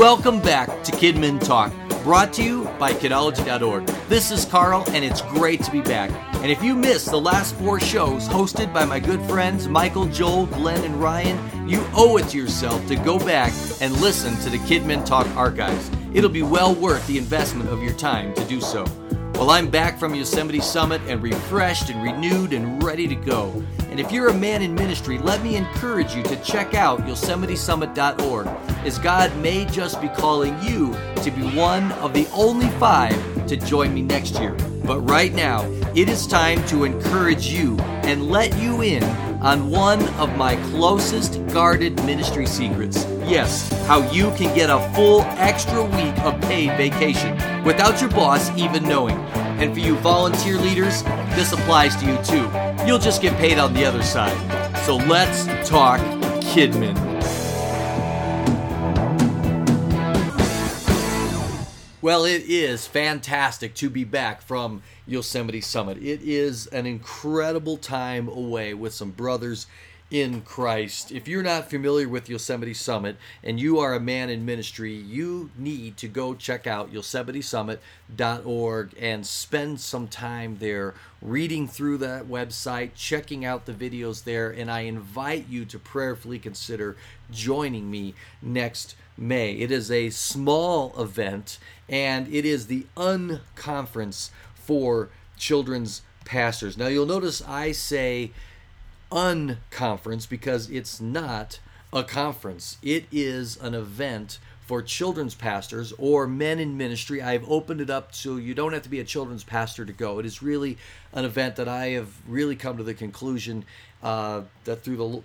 Welcome back to Kidmin Talk, brought to you by Kidology.org. This is Carl, and it's great to be back. And if you missed the last four shows hosted by my good friends Michael, Joel, Glenn, and Ryan, you owe it to yourself to go back and listen to the Kidmin Talk archives. It'll be well worth the investment of your time to do so. Well, I'm back from Yosemite Summit and refreshed and renewed and ready to go. If you're a man in ministry, let me encourage you to check out YosemiteSummit.org, as God may just be calling you to be one of the only five to join me next year. But right now, it is time to encourage you and let you in on one of my closest guarded ministry secrets. Yes, how you can get a full extra week of paid vacation without your boss even knowing. And for you volunteer leaders, this applies to you too. You'll just get paid on the other side. So let's talk Kidmin. Well, it is fantastic to be back from Yosemite Summit. It is an incredible time away with some brothers in Christ. If you're not familiar with Yosemite Summit and you are a man in ministry, you need to go check out yosemitesummit.org and spend some time there reading through that website, checking out the videos there, and I invite you to prayerfully consider joining me next May. It is a small event and it is the unconference for children's pastors. Now you'll notice I say unconference because it's not a conference. It is an event for children's pastors or men in ministry. I've opened it up so you don't have to be a children's pastor to go. It is really an event that I have really come to the conclusion uh, that through the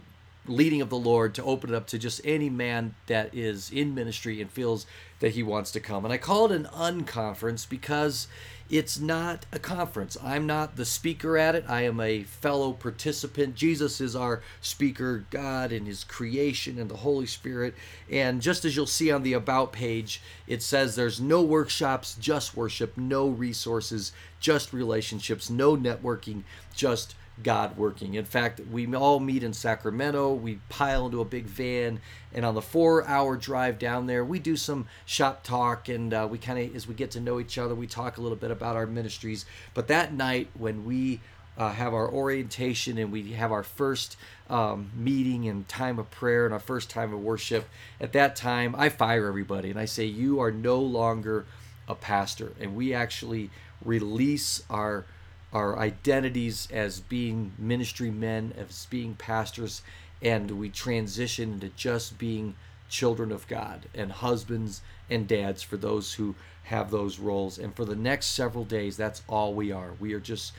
leading of the Lord to open it up to just any man that is in ministry and feels that he wants to come. And I call it an unconference because it's not a conference. I'm not the speaker at it. I am a fellow participant. Jesus is our speaker, God and his creation and the Holy Spirit. And just as you'll see on the About page, it says there's no workshops, just worship, no resources, just relationships, no networking, just God working. In fact, we all meet in Sacramento. We pile into a big van, and on the four-hour drive down there, we do some shop talk, and uh, we kind of, as we get to know each other, we talk a little bit about our ministries. But that night, when we uh, have our orientation and we have our first um, meeting and time of prayer and our first time of worship, at that time, I fire everybody and I say, "You are no longer a pastor," and we actually release our our identities as being ministry men, as being pastors, and we transition into just being children of God and husbands and dads for those who have those roles. And for the next several days, that's all we are. We are just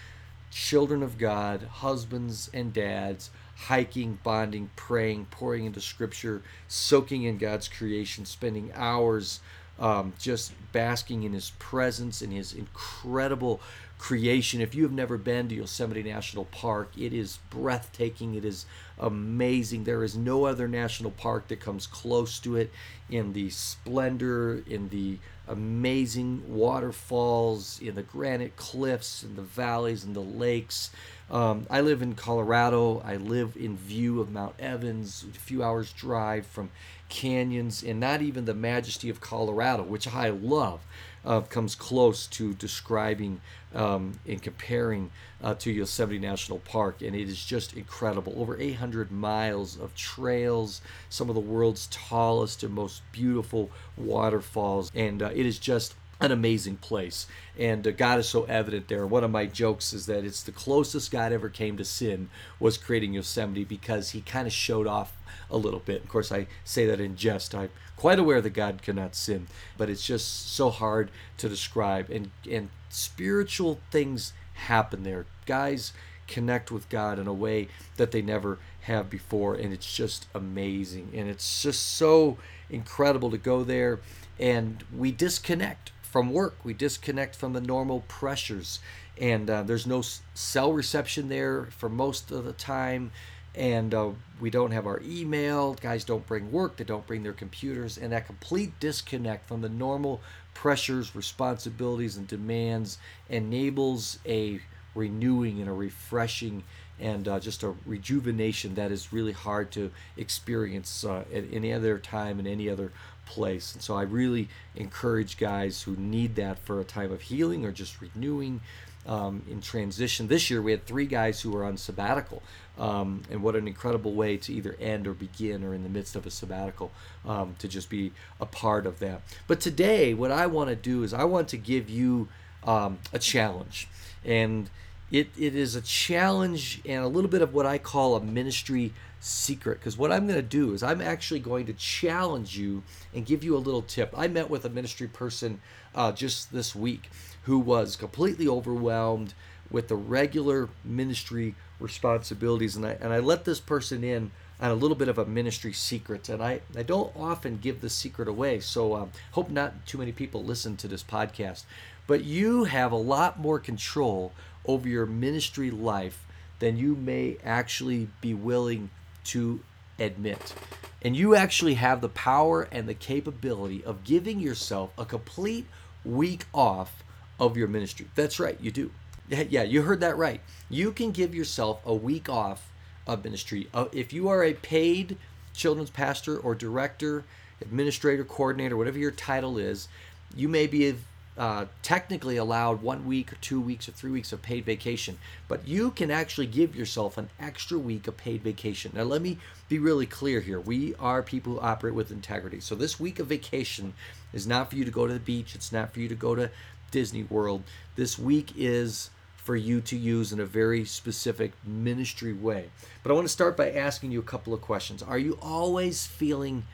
children of God, husbands and dads, hiking, bonding, praying, pouring into scripture, soaking in God's creation, spending hours um, just basking in his presence, in his incredible creation. If you have never been to Yosemite National Park, it is breathtaking. It is amazing. There is no other national park that comes close to it in the splendor, in the amazing waterfalls, in the granite cliffs, in the valleys, and the lakes. Um, I live in Colorado. I live in view of Mount Evans, a few hours' drive from canyons, and not even the majesty of Colorado, which I love, uh, comes close to describing um, and comparing uh, to Yosemite National Park. And it is just incredible. Over 800 miles of trails, some of the world's tallest and most beautiful waterfalls, and uh, it is just an amazing place. And uh, God is so evident there. One of my jokes is that it's the closest God ever came to sin was creating Yosemite because he kind of showed off a little bit. Of course, I say that in jest. I'm quite aware that God cannot sin, but it's just so hard to describe. And and spiritual things happen there. Guys connect with God in a way that they never have before, and it's just amazing. And it's just so incredible to go there, and we disconnect from work. We disconnect from the normal pressures, and uh, there's no cell reception there for most of the time. And uh, we don't have our email. Guys don't bring work. They don't bring their computers. And that complete disconnect from the normal pressures, responsibilities, and demands enables a renewing and a refreshing and uh, just a rejuvenation that is really hard to experience uh, at any other time in any other place. And so I really encourage guys who need that for a time of healing or just renewing. Um, in transition this year, we had three guys who were on sabbatical, um, and what an incredible way to either end or begin or in the midst of a sabbatical um, to just be a part of that. But today, what I want to do is I want to give you um, a challenge, and it, it is a challenge and a little bit of what I call a ministry secret. Because what I'm going to do is I'm actually going to challenge you and give you a little tip. I met with a ministry person uh, just this week who was completely overwhelmed with the regular ministry responsibilities, and I and I let this person in on a little bit of a ministry secret, and I, I don't often give the secret away, so um, hope not too many people listen to this podcast. But you have a lot more control over your ministry life than you may actually be willing to admit. And you actually have the power and the capability of giving yourself a complete week off of your ministry. That's right, you do. Yeah, you heard that right. You can give yourself a week off of ministry. Uh, if you are a paid children's pastor or director, administrator, coordinator, whatever your title is, you may be uh, technically allowed one week or two weeks or three weeks of paid vacation, but you can actually give yourself an extra week of paid vacation. Now, let me be really clear here. We are people who operate with integrity. So, this week of vacation is not for you to go to the beach, it's not for you to go to Disney World. This week is for you to use in a very specific ministry way. But I want to start by asking you a couple of questions. Are you always feeling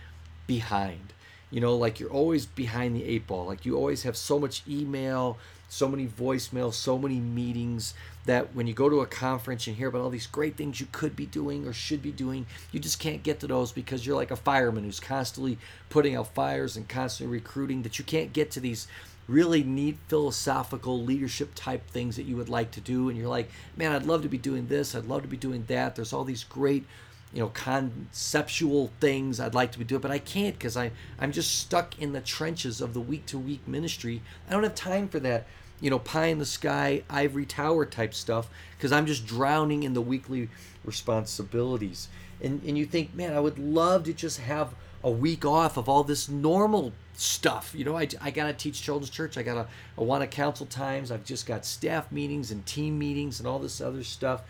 behind? You know like you're always behind the eight ball. Like you always have so much email so many voicemails so many meetings that when you go to a conference and hear about all these great things you could be doing or should be doing you just can't get to those because you're like a fireman who's constantly putting out fires and constantly recruiting that you can't get to these really neat philosophical leadership type things that you would like to do. And you're like man i'd love to be doing this. I'd love to be doing that. There's all these great you know conceptual things I'd like to be doing, but I can't because I I'm just stuck in the trenches of the week to week ministry. I don't have time for that, you know, pie in the sky, ivory tower type stuff because I'm just drowning in the weekly responsibilities. And and you think, man, I would love to just have a week off of all this normal stuff. You know, I, I got to teach children's church. I got to I want to counsel times. I've just got staff meetings and team meetings and all this other stuff.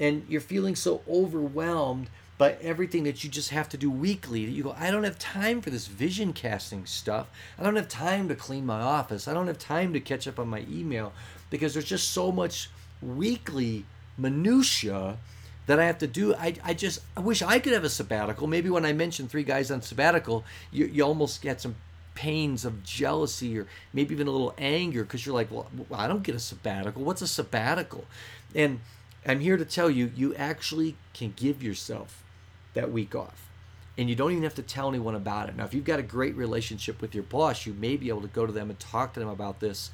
And you're feeling so overwhelmed but everything that you just have to do weekly that you go i don't have time for this vision casting stuff. I don't have time to clean my office. I don't have time to catch up on my email because there's just so much weekly minutia that i have to do. I, I just i wish i could have a sabbatical. Maybe when i mentioned three guys on sabbatical you, you almost get some pains of jealousy or maybe even a little anger because you're like well i don't get a sabbatical. What's a sabbatical? And i'm here to tell you you actually can give yourself that week off. And you don't even have to tell anyone about it. Now, if you've got a great relationship with your boss, you may be able to go to them and talk to them about this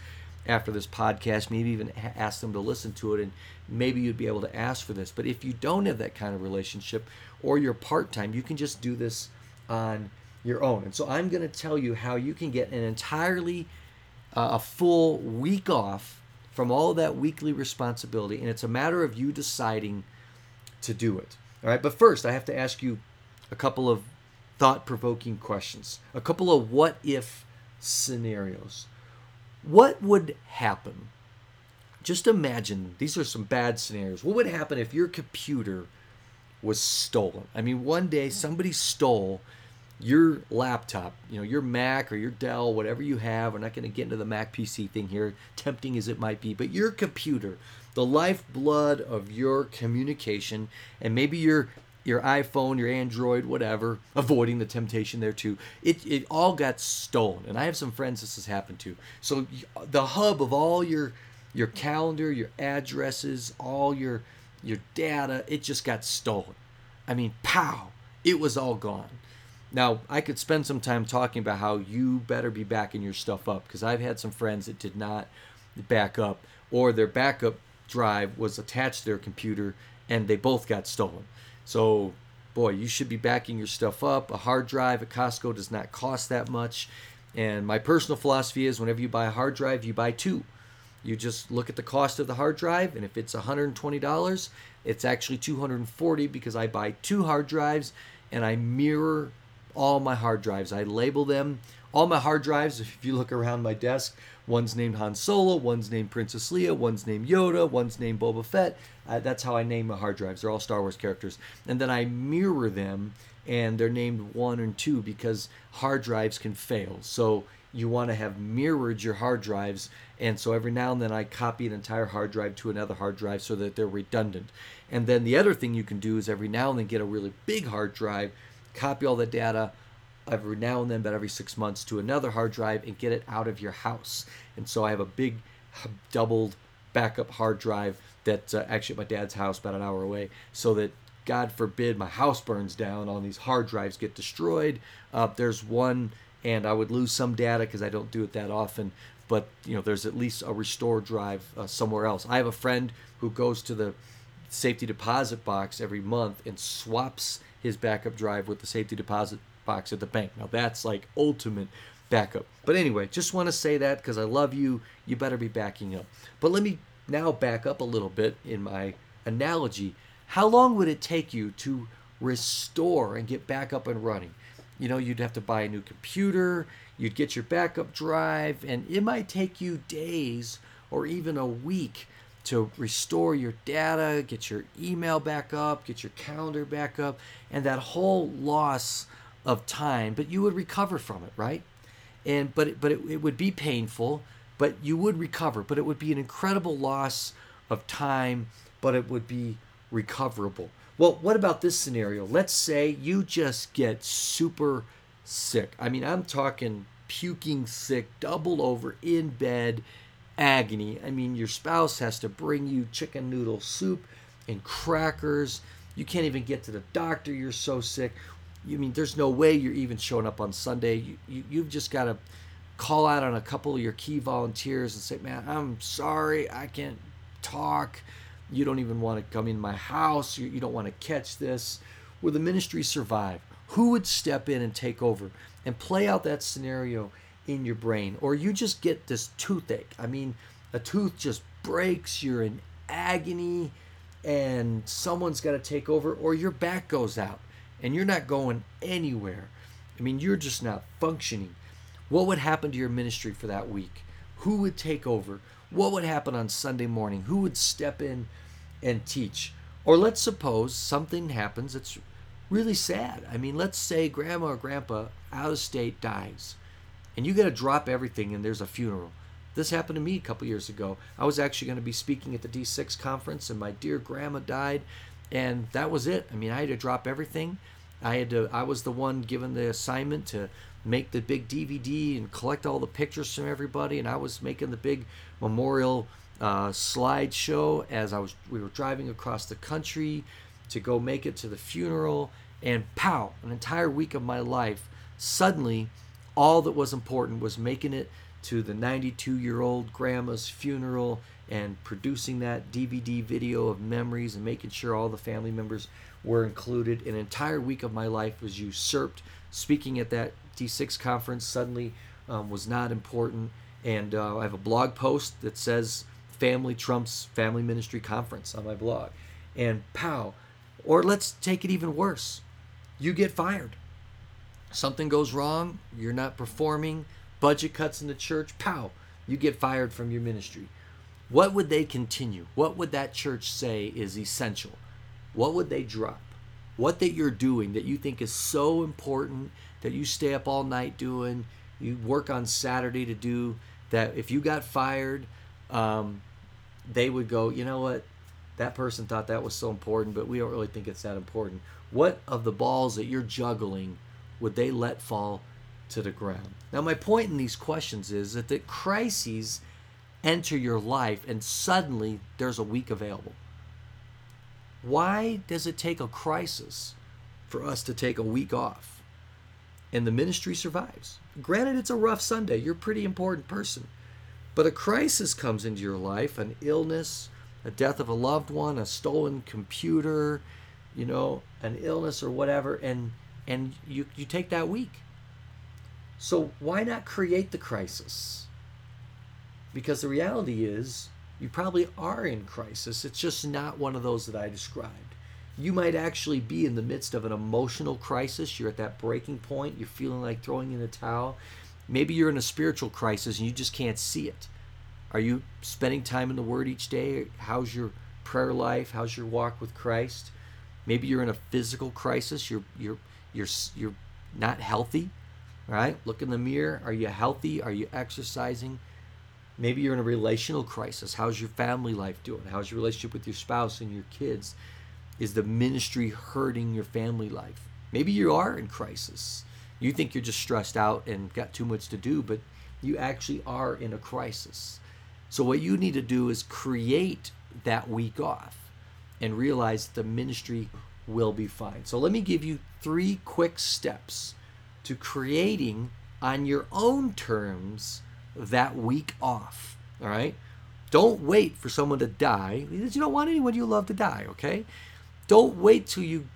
after this podcast, maybe even ask them to listen to it, and maybe you'd be able to ask for this. But if you don't have that kind of relationship or you're part time, you can just do this on your own. And so I'm going to tell you how you can get an entirely uh, a full week off from all that weekly responsibility, and it's a matter of you deciding to do it. All right, but first I have to ask you a couple of thought provoking questions, a couple of what if scenarios. What would happen? Just imagine these are some bad scenarios. What would happen if your computer was stolen? I mean, one day somebody stole your laptop, you know, your Mac or your Dell, whatever you have. We're not going to get into the Mac PC thing here, tempting as it might be, but your computer the lifeblood of your communication, and maybe your your iPhone, your Android, whatever, avoiding the temptation there too. It it all got stolen, and I have some friends this has happened to. So the hub of all your your calendar, your addresses, all your your data, it just got stolen. I mean, pow, it was all gone. Now, I could spend some time talking about how you better be backing your stuff up because I've had some friends that did not back up or their backup drive was attached to their computer and they both got stolen. So, boy, you should be backing your stuff up. A hard drive at Costco does not cost that much. And my personal philosophy is whenever you buy a hard drive, you buy two. You just look at the cost of the hard drive, and if it's $120, it's actually 240 because I buy two hard drives and I mirror all my hard drives. I label them. All my hard drives, if you look around my desk, one's named Han Solo, one's named Princess Leia, one's named Yoda, one's named Boba Fett. Uh, that's how I name my hard drives. They're all Star Wars characters. And then I mirror them, and they're named one and two because hard drives can fail. So you want to have mirrored your hard drives. And so every now and then I copy an entire hard drive to another hard drive so that they're redundant. And then the other thing you can do is every now and then get a really big hard drive, copy all the data every now and then, but every six months to another hard drive and get it out of your house. And so I have a big doubled backup hard drive that's uh, actually at my dad's house about an hour away so that God forbid my house burns down, all these hard drives get destroyed. Uh, there's one, and I would lose some data because I don't do it that often. But you know, there's at least a restore drive uh, somewhere else. I have a friend who goes to the safety deposit box every month and swaps his backup drive with the safety deposit box at the bank. Now that's like ultimate backup. But anyway, just want to say that because I love you. You better be backing up. But let me now back up a little bit in my analogy how long would it take you to restore and get back up and running? You know, you'd have to buy a new computer, you'd get your backup drive, and it might take you days or even a week to restore your data, get your email back up, get your calendar back up, and that whole loss of time, but you would recover from it, right? And but it, but it, it would be painful, but you would recover, but it would be an incredible loss of time, but it would be recoverable. Well, what about this scenario? Let's say you just get super sick. I mean, I'm talking puking sick, double over in bed, agony. I mean, your spouse has to bring you chicken noodle soup and crackers. You can't even get to the doctor. You're so sick. You mean there's no way you're even showing up on Sunday. You, you you've just got to call out on a couple of your key volunteers and say, "Man, I'm sorry, I can't talk." You don't even want to come in my house. You, you don't want to catch this. Will the ministry survive? Who would step in and take over and play out that scenario in your brain? Or you just get this toothache. I mean, a tooth just breaks, you're in agony, and someone's got to take over, or your back goes out and you're not going anywhere. I mean, you're just not functioning. What would happen to your ministry for that week? Who would take over? what would happen on Sunday morning? Who would step in and teach? Or let's suppose something happens that's really sad. I mean, let's say grandma or grandpa out of state dies and you got to drop everything and there's a funeral. This happened to me a couple years ago. I was actually going to be speaking at the D6 conference and my dear grandma died and that was it. I mean, I had to drop everything. I had to I was the one given the assignment to make the big DVD and collect all the pictures from everybody. And I was making the big memorial uh, slideshow as I was. We were driving across the country to go make it to the funeral, and pow! An entire week of my life. Suddenly, all that was important was making it to the 92-year-old grandma's funeral and producing that DVD video of memories and making sure all the family members were included. An entire week of my life was usurped speaking at that D6 conference suddenly um, was not important. And uh, I have a blog post that says Family Trumps Family Ministry Conference on my blog. And pow. Or let's take it even worse you get fired. Something goes wrong, you're not performing, budget cuts in the church, pow, you get fired from your ministry. What would they continue? What would that church say is essential? What would they drop? What that you're doing that you think is so important that you stay up all night doing, you work on Saturday to do that. If you got fired, um, they would go, you know what? That person thought that was so important, but we don't really think it's that important. What of the balls that you're juggling would they let fall to the ground? Now, my point in these questions is that the crises enter your life and suddenly there's a week available. Why does it take a crisis for us to take a week off? and the ministry survives. Granted, it's a rough Sunday. You're a pretty important person. But a crisis comes into your life an illness, a death of a loved one, a stolen computer, you know, an illness or whatever, and and you, you take that week. So why not create the crisis? Because the reality is, you probably are in crisis. It's just not one of those that I described. You might actually be in the midst of an emotional crisis. You're at that breaking point. You're feeling like throwing in the towel. Maybe you're in a spiritual crisis and you just can't see it. Are you spending time in the Word each day? How's your prayer life? How's your walk with Christ? Maybe you're in a physical crisis. You're you're you're you're not healthy. Right? Look in the mirror. Are you healthy? Are you exercising? Maybe you're in a relational crisis. How's your family life doing? How's your relationship with your spouse and your kids? Is the ministry hurting your family life? Maybe you are in crisis. You think you're just stressed out and got too much to do, but you actually are in a crisis. So, what you need to do is create that week off and realize the ministry will be fine. So, let me give you three quick steps to creating on your own terms that week off. All right? Don't wait for someone to die you don't want anyone you love to die, okay? Don't wait till you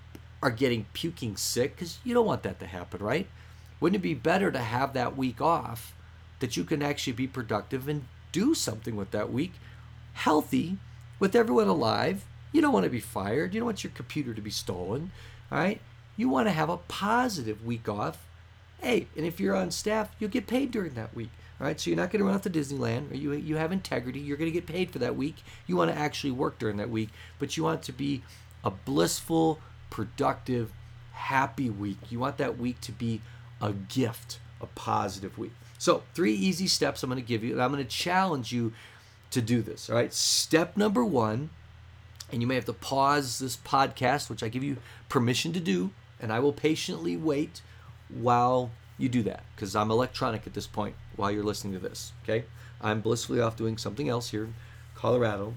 are getting puking sick because you don't want that to happen, right? Wouldn't it be better to have that week off that you can actually be productive and do something with that week, healthy, with everyone alive? You don't want to be fired. You don't want your computer to be stolen, all right? You want to have a positive week off. Hey, and if you're on staff, you'll get paid during that week. Right, so you're not going to run off to Disneyland, you you have integrity. You're going to get paid for that week. You want to actually work during that week, but you want to be a blissful, productive, happy week. You want that week to be a gift, a positive week. So, three easy steps I'm going to give you, and I'm going to challenge you to do this. All right, step number one, and you may have to pause this podcast, which I give you permission to do, and I will patiently wait while you do that because I'm electronic at this point while you're listening to this. Okay, I'm blissfully off doing something else here in Colorado,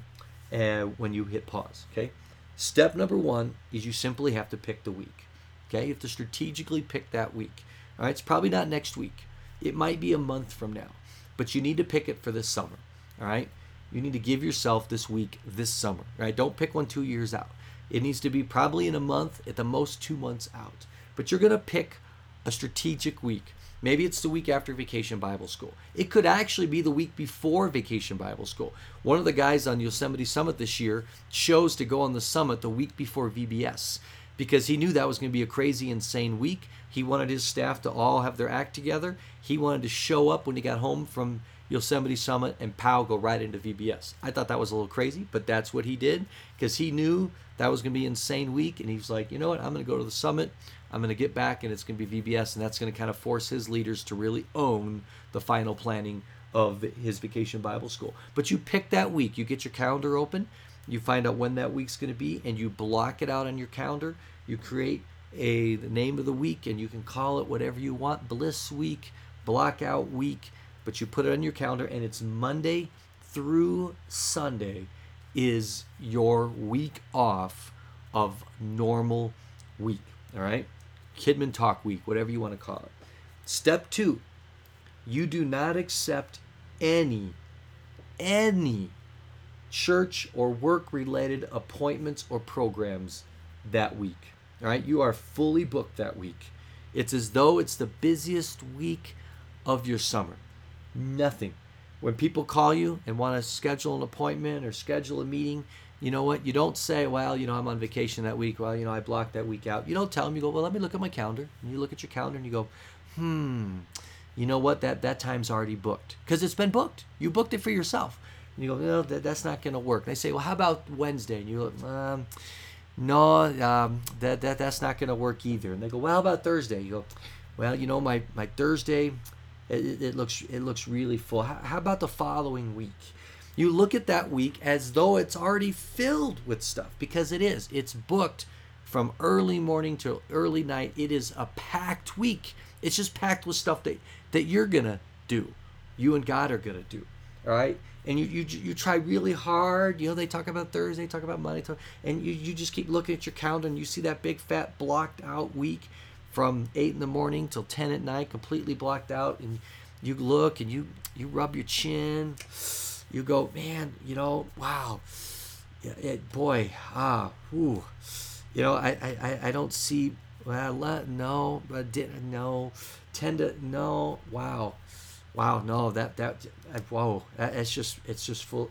and when you hit pause. Okay, step number one is you simply have to pick the week. Okay, you have to strategically pick that week. All right, it's probably not next week. It might be a month from now, but you need to pick it for this summer. All right, you need to give yourself this week this summer. Right, don't pick one two years out. It needs to be probably in a month, at the most two months out. But you're gonna pick a strategic week. Maybe it's the week after Vacation Bible School. It could actually be the week before Vacation Bible School. One of the guys on Yosemite Summit this year chose to go on the summit the week before VBS because he knew that was going to be a crazy, insane week. He wanted his staff to all have their act together. He wanted to show up when he got home from Yosemite Summit and pow go right into VBS. I thought that was a little crazy, but that's what he did because he knew that was going to be an insane week. And he was like, you know what? I'm going to go to the summit. I'm going to get back and it's going to be VBS. And that's going to kind of force his leaders to really own the final planning of his vacation Bible school. But you pick that week, you get your calendar open, you find out when that week's going to be, and you block it out on your calendar. You create a the name of the week and you can call it whatever you want bliss week blackout week but you put it on your calendar and it's monday through sunday is your week off of normal week all right kidmin talk week whatever you want to call it step two you do not accept any any church or work related appointments or programs that week all right, you are fully booked that week. It's as though it's the busiest week of your summer. Nothing. When people call you and want to schedule an appointment or schedule a meeting, you know what? You don't say, well, you know, I'm on vacation that week. Well, you know, I blocked that week out. You don't tell them. You go, well, let me look at my calendar. And you look at your calendar and you go, hmm, you know what? That that time's already booked because it's been booked. You booked it for yourself. And you go, no, that, that's not going to work. They say, well, how about Wednesday? And you go, um, no, um, that, that that's not going to work either. And they go, well, how about Thursday? You go, well, you know, my, my Thursday, it, it looks it looks really full. How, how about the following week? You look at that week as though it's already filled with stuff because it is. It's booked from early morning to early night. It is a packed week. It's just packed with stuff that, that you're to do. You and God are to do. All right? and you, you you try really hard. You know, they talk about Thursday, talk about Monday, talk, and you, you just keep looking at your calendar and you see that big fat blocked out week from eight in the morning till ten at night, completely blocked out, and you look and you you rub your chin, you go, man, you know, wow, yeah, it, boy, ah, whoo, you know, I I, I don't see, well, no, but didn't, no, tend to no, wow. Wow, no, that that, whoa, it's just it's just full.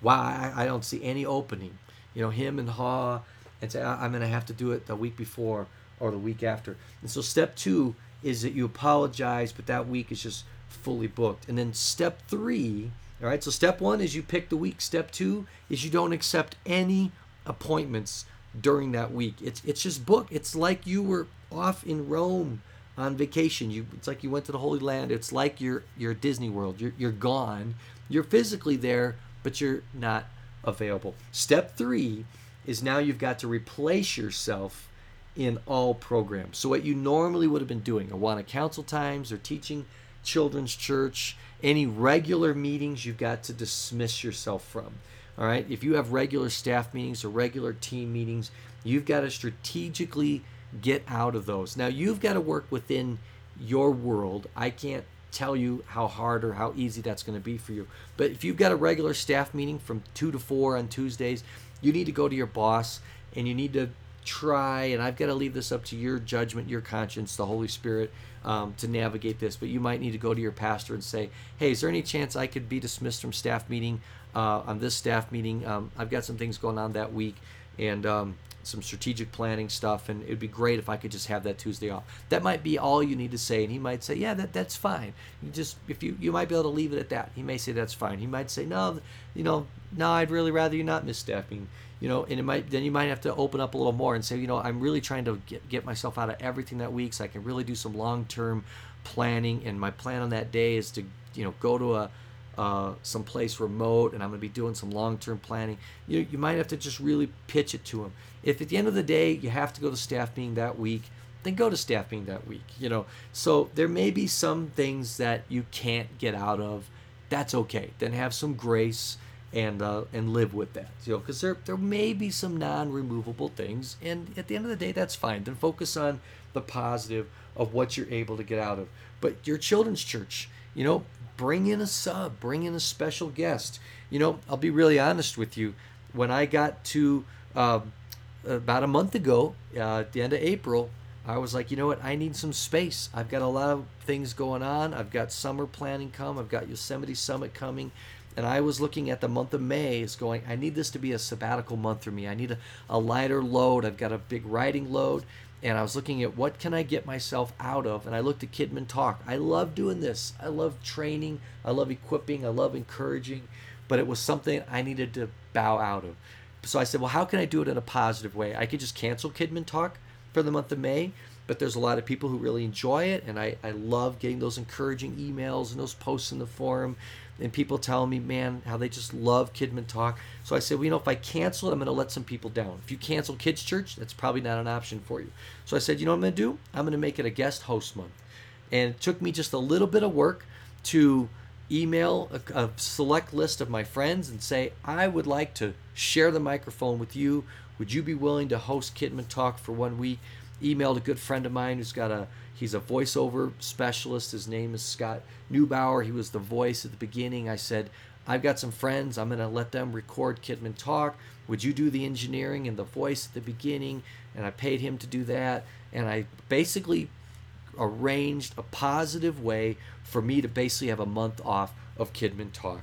Wow, I, I don't see any opening. You know, him and Haw, and say I'm going to have to do it the week before or the week after. And so step two is that you apologize, but that week is just fully booked. And then step three, all right. So step one is you pick the week. Step two is you don't accept any appointments during that week. It's it's just book. It's like you were off in Rome on vacation. You it's like you went to the Holy Land. It's like you're you're Disney World. You're you're gone. You're physically there, but you're not available. Step three is now you've got to replace yourself in all programs. So what you normally would have been doing, Awana Council times or teaching children's church, any regular meetings you've got to dismiss yourself from. All right. If you have regular staff meetings or regular team meetings, you've got to strategically get out of those. Now, you've got to work within your world. I can't tell you how hard or how easy that's going to be for you. But if you've got a regular staff meeting from 2 to 4 on Tuesdays, you need to go to your boss and you need to try, and I've got to leave this up to your judgment, your conscience, the Holy Spirit um, to navigate this. But you might need to go to your pastor and say, hey, is there any chance I could be dismissed from staff meeting uh, on this staff meeting? Um, I've got some things going on that week. And um, some strategic planning stuff, and it'd be great if I could just have that Tuesday off. That might be all you need to say, and he might say, "Yeah, that that's fine." You just if you you might be able to leave it at that. He may say that's fine. He might say, "No, you know, no, I'd really rather you not miss staffing." You know, and it might then you might have to open up a little more and say, you know, I'm really trying to get get myself out of everything that week, so I can really do some long term planning. And my plan on that day is to you know go to a uh, someplace remote and I'm going to be doing some long term planning, you, you might have to just really pitch it to them. If at the end of the day you have to go to staff meeting that week, then go to staff meeting that week. You know, so there may be some things that you can't get out of. That's okay. Then have some grace and uh, and live with that. You know, because there there may be some non-removable things, and at the end of the day, that's fine. Then focus on the positive of what you're able to get out of. But your children's church, you know, bring in a sub, bring in a special guest. You know, I'll be really honest with you. When I got to uh, about a month ago, uh, at the end of April, I was like, you know what? I need some space. I've got a lot of things going on. I've got summer planning come. I've got Yosemite Summit coming. And I was looking at the month of May as going, I need this to be a sabbatical month for me. I need a, a lighter load. I've got a big writing load and I was looking at what can I get myself out of, and I looked at Kidmin Talk. I love doing this. I love training. I love equipping. I love encouraging, but it was something I needed to bow out of. So I said, well, how can I do it in a positive way? I could just cancel Kidmin Talk for the month of May, but there's a lot of people who really enjoy it, and I, I love getting those encouraging emails and those posts in the forum and people telling me, man, how they just love Kidmin Talk. So I said, well, you know, if I cancel it, I'm going to let some people down. If you cancel Kids Church, that's probably not an option for you. So I said, you know what I'm going to do? I'm going to make it a guest host month. And it took me just a little bit of work to email a, a select list of my friends and say, I would like to share the microphone with you. Would you be willing to host Kidmin Talk for one week? Emailed a good friend of mine who's got a He's a voiceover specialist. His name is Scott Neubauer. He was the voice at the beginning. I said, I've got some friends. I'm going to let them record Kidmin Talk. Would you do the engineering and the voice at the beginning? And I paid him to do that. And I basically arranged a positive way for me to basically have a month off of Kidmin Talk.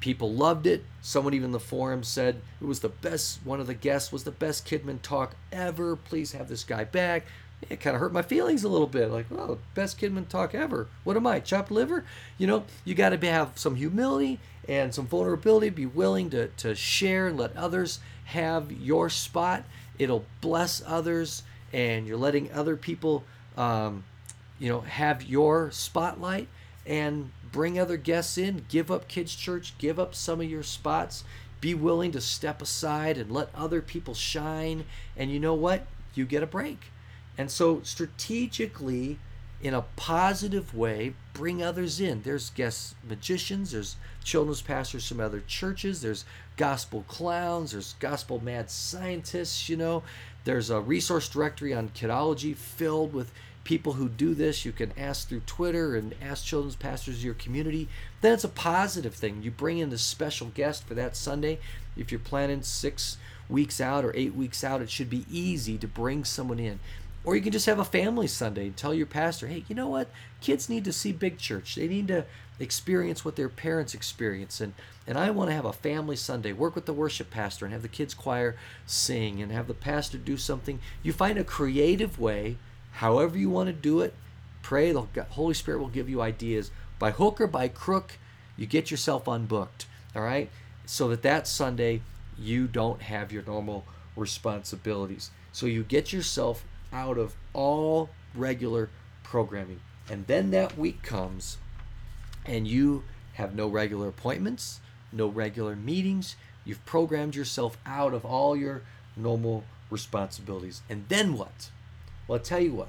People loved it. Someone even in the forum said it was the best. One of the guests was the best Kidmin Talk ever. Please have this guy back it kind of hurt my feelings a little bit. Like, oh, best Kidmin talk ever. What am I, chopped liver? You know, you got to have some humility and some vulnerability. Be willing to to share and let others have your spot. It'll bless others, and you're letting other people, um, you know, have your spotlight and bring other guests in. Give up kids' church. Give up some of your spots. Be willing to step aside and let other people shine. And you know what? You get a break and so, strategically, in a positive way, bring others in. There's guest magicians, there's children's pastors from other churches, there's gospel clowns, there's gospel mad scientists, you know. There's a resource directory on kidology filled with people who do this. You can ask through Twitter and ask children's pastors of your community. Then it's a positive thing. You bring in a special guest for that Sunday. If you're planning six weeks out or eight weeks out, it should be easy to bring someone in Or you can just have a family Sunday and tell your pastor, hey, you know what? Kids need to see big church. They need to experience what their parents experience. And, and I want to have a family Sunday. Work with the worship pastor and have the kids choir sing and have the pastor do something. You find a creative way, however you want to do it. Pray, the Holy Spirit will give you ideas. By hook or by crook, you get yourself unbooked. All right? So that that Sunday, you don't have your normal responsibilities. So you get yourself out of all regular programming. And then that week comes and you have no regular appointments, no regular meetings. You've programmed yourself out of all your normal responsibilities. And then what? Well, I'll tell you what.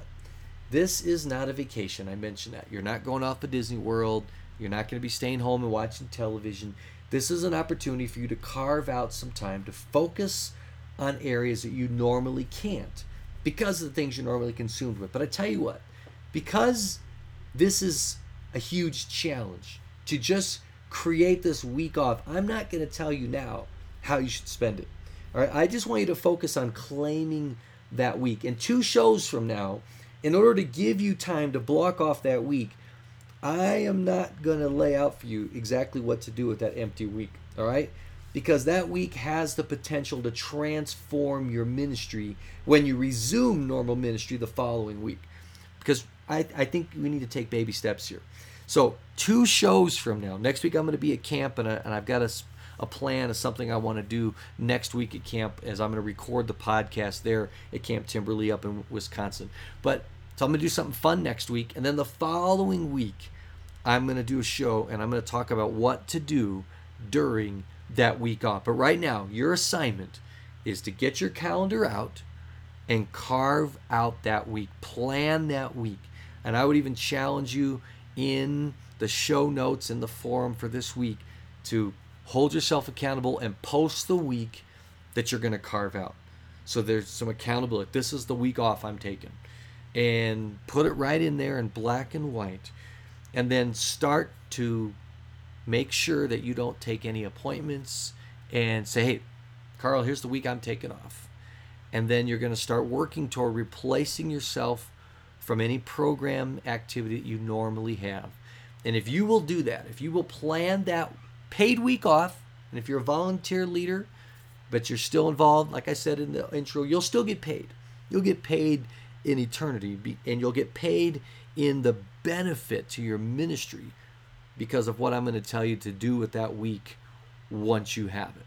This is not a vacation. I mentioned that. You're not going off to Disney World. You're not going to be staying home and watching television. This is an opportunity for you to carve out some time to focus on areas that you normally can't because of the things you're normally consumed with. But I tell you what, because this is a huge challenge to just create this week off, I'm not going to tell you now how you should spend it. All right, I just want you to focus on claiming that week. And two shows from now, in order to give you time to block off that week, I am not going to lay out for you exactly what to do with that empty week. All right? Because that week has the potential to transform your ministry when you resume normal ministry the following week. Because I, I think we need to take baby steps here. So, two shows from now, next week I'm going to be at camp and, I, and I've got a, a plan of something I want to do next week at camp as I'm going to record the podcast there at Camp Timber-lee up in Wisconsin. But so I'm going to do something fun next week. And then the following week, I'm going to do a show and I'm going to talk about what to do during that week off. But right now, your assignment is to get your calendar out and carve out that week, plan that week. And I would even challenge you in the show notes in the forum for this week to hold yourself accountable and post the week that you're going to carve out. So there's some accountability. This is the week off I'm taking. And put it right in there in black and white. And then start to make sure that you don't take any appointments and say, hey, Carl, here's the week I'm taking off. And then you're going to start working toward replacing yourself from any program activity that you normally have. And if you will do that, if you will plan that paid week off, and if you're a volunteer leader, but you're still involved, like I said in the intro, you'll still get paid. You'll get paid in eternity, and you'll get paid in the benefit to your ministry because of what I'm going to tell you to do with that week once you have it.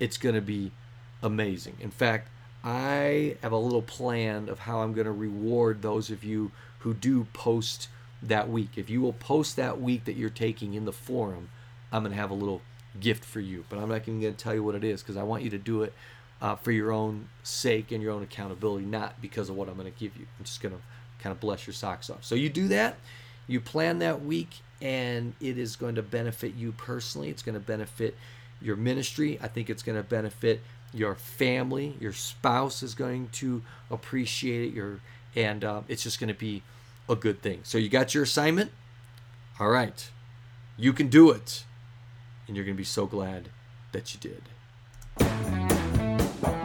It's going to be amazing. In fact, I have a little plan of how I'm going to reward those of you who do post that week. If you will post that week that you're taking in the forum, I'm going to have a little gift for you. But I'm not even going to tell you what it is because I want you to do it uh, for your own sake and your own accountability, not because of what I'm going to give you. I'm just going to kind of bless your socks off. So you do that, you plan that week, and it is going to benefit you personally. It's going to benefit your ministry. I think it's going to benefit your family. Your spouse is going to appreciate it. Your and uh, it's just going to be a good thing. So you got your assignment. All right, you can do it, and you're going to be so glad that you did.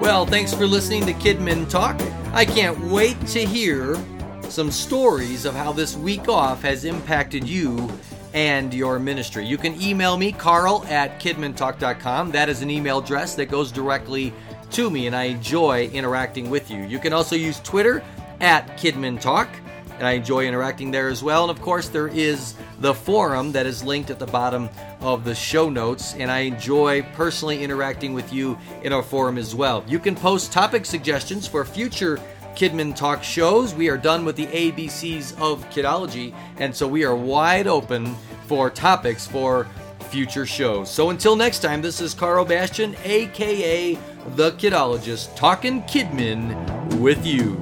Well, thanks for listening to Kidmin Talk. I can't wait to hear some stories of how this week off has impacted you and your ministry. You can email me, carl at kidmintalk.com. That is an email address that goes directly to me, and I enjoy interacting with you. You can also use Twitter at KidminTalk, and I enjoy interacting there as well. And of course, there is the forum that is linked at the bottom of the show notes, and I enjoy personally interacting with you in our forum as well. You can post topic suggestions for future Kidmin Talk shows. We are done with the ABCs of Kidology, and so we are wide open for topics for future shows. So until next time, this is Karl Bastian, aka The Kidologist, talking Kidmin with you.